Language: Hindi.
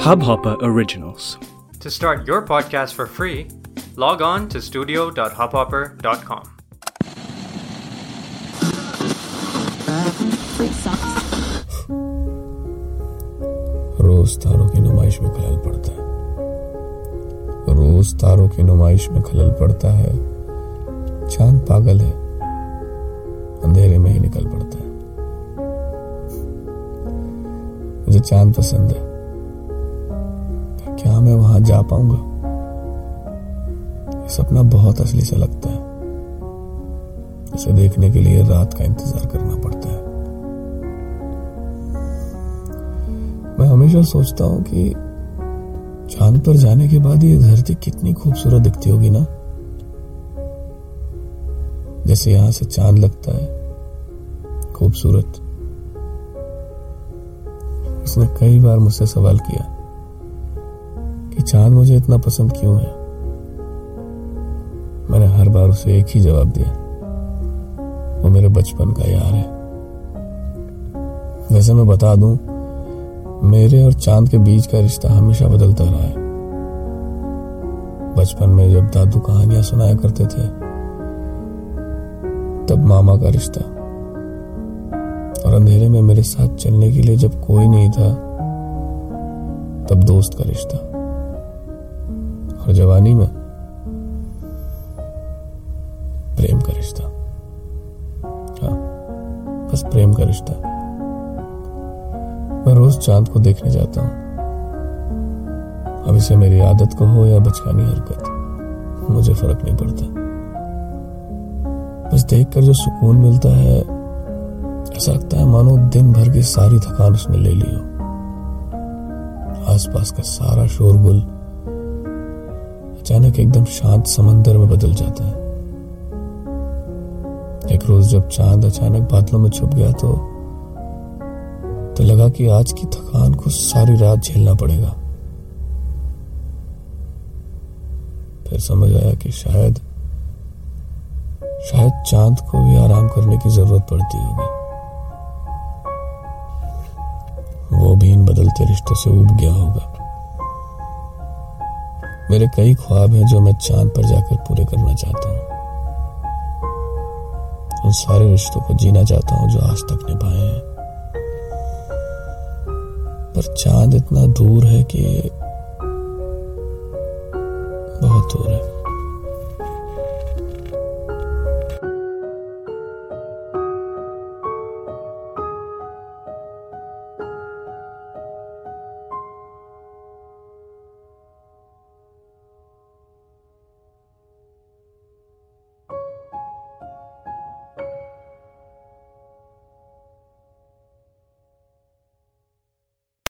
Hubhopper Originals. To start your podcast for free, log on to studio.hubhopper.com. रोज तारों की नुमाइश में खलल पड़ता है रोज तारों की नुमाइश में खलल पड़ता है चाँद पागल है अंधेरे में ही निकल पड़ता है मुझे चाँद पसंद है क्या मैं वहाँ जा पाऊँगा। सपना बहुत असली सा लगता है। इसे देखने के लिए रात का इंतज़ार करना पड़ता है। मैं हमेशा सोचता हूँ कि चाँद पर जाने के बाद ये धरती कितनी खूबसूरत दिखती होगी ना? जैसे यहाँ से चाँद लगता है, खूबसूरत। उसने कई बार मुझसे सवाल किया। चाँद मुझे इतना पसंद क्यों है? मैंने हर बार उसे एक ही जवाब दिया। वो मेरे बचपन का यार है। वैसे मैं बता दूँ, मेरे और चाँद के बीच का रिश्ता हमेशा बदलता रहा है। बचपन में जब दादू कहानियाँ सुनाया करते थे, तब मामा का रिश्ता। और अंधेरे में मेरे साथ चलने के लिए जब कोई नहीं था, तब दोस्त का रिश्ता। और जवानी में प्रेम का रिश्ता। हाँ बस प्रेम का रिश्ता। मैं रोज चाँद को देखने जाता हूँ। अब इसे मेरी आदत को हो या बचकानी हरकत, मुझे फ़र्क नहीं पड़ता। बस देखकर जो सुकून मिलता है, ऐसा लगता है मानो दिन भर की सारी थकान उसने ले ली हो। आसपास का सारा शोरगुल अचानक एकदम शांत समंदर में बदल जाता है। एक रोज जब चाँद अचानक बादलों में छुप गया तो तो लगा कि आज की थकान को सारी रात झेलना पड़ेगा। फिर समझ आया कि शायद शायद चाँद को भी आराम करने की ज़रूरत पड़ती होगी। वो भी इन बदलते रिश्तों से उब गया होगा। मेरे कई ख्वाब हैं जो मैं चाँद पर जाकर पूरे करना चाहता हूँ। उन सारे रिश्तों को जीना चाहता हूँ जो आज तक निभाए हैं। पर चाँद इतना दूर है कि बहुत दूर है।